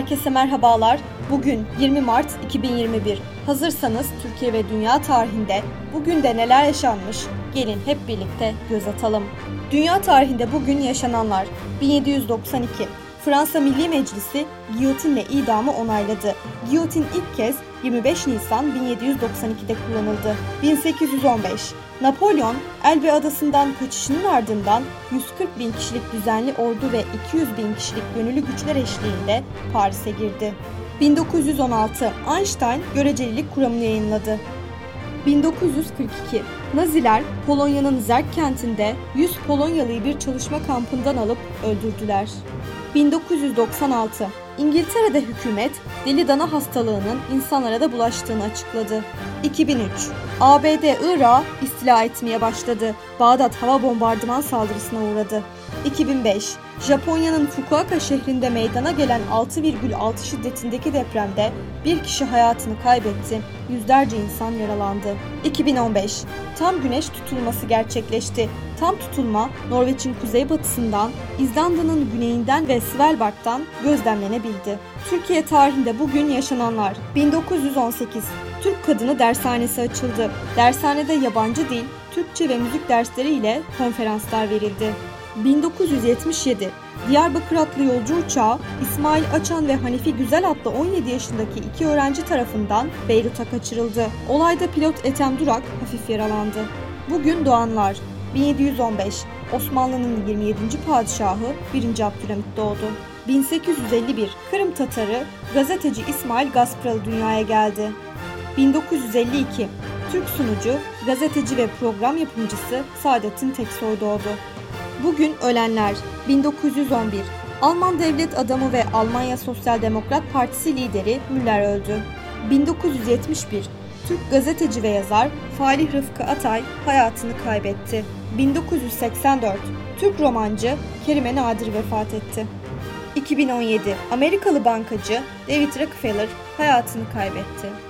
Herkese merhabalar. Bugün 20 Mart 2021. Hazırsanız Türkiye ve dünya tarihinde bugün de neler yaşanmış? Gelin hep birlikte göz atalım. Dünya tarihinde bugün yaşananlar 1792 Fransa Milli Meclisi giyotinle idamı onayladı. Giyotin ilk kez 25 Nisan 1792'de kullanıldı. 1815 Napolyon, Elbe Adası'ndan kaçışının ardından 140 bin kişilik düzenli ordu ve 200 bin kişilik gönüllü güçler eşliğinde Paris'e girdi. 1916 Einstein görecelilik kuramını yayınladı. 1942 Naziler Polonya'nın Zerk kentinde 100 Polonyalı'yı bir çalışma kampından alıp öldürdüler. 1996 İngiltere'de hükümet deli dana hastalığının insanlara da bulaştığını açıkladı. 2003 ABD Irak'ı istila etmeye başladı. Bağdat hava bombardıman saldırısına uğradı. 2005 Japonya'nın Fukuoka şehrinde meydana gelen 6,6 şiddetindeki depremde bir kişi hayatını kaybetti, yüzlerce insan yaralandı. 2015 Tam güneş tutulması gerçekleşti. Tam tutulma Norveç'in kuzeybatısından, İzlanda'nın güneyinden ve Svalbard'dan gözlemlenebildi. Türkiye tarihinde bugün yaşananlar 1918 Türk Kadını Dershanesi açıldı. Dershanede yabancı dil, Türkçe ve müzik dersleri ile konferanslar verildi. 1977 Diyarbakır adlı yolcu uçağı İsmail Açan ve Hanifi Güzel adlı 17 yaşındaki iki öğrenci tarafından Beyrut'a kaçırıldı. Olayda pilot Ethem Durak hafif yaralandı. Bugün doğanlar 1715 Osmanlı'nın 27. padişahı 1. Abdülhamit doğdu. 1851 Kırım Tatarı gazeteci İsmail Gaspralı dünyaya geldi. 1952 Türk sunucu, gazeteci ve program yapımcısı Saadettin Teksoy doğdu. Bugün ölenler 1911 Alman devlet adamı ve Almanya Sosyal Demokrat Partisi lideri Müller öldü. 1971 Türk gazeteci ve yazar Falih Rıfkı Atay hayatını kaybetti. 1984 Türk romancı Kerime Nadir vefat etti. 2017 Amerikalı bankacı David Rockefeller hayatını kaybetti.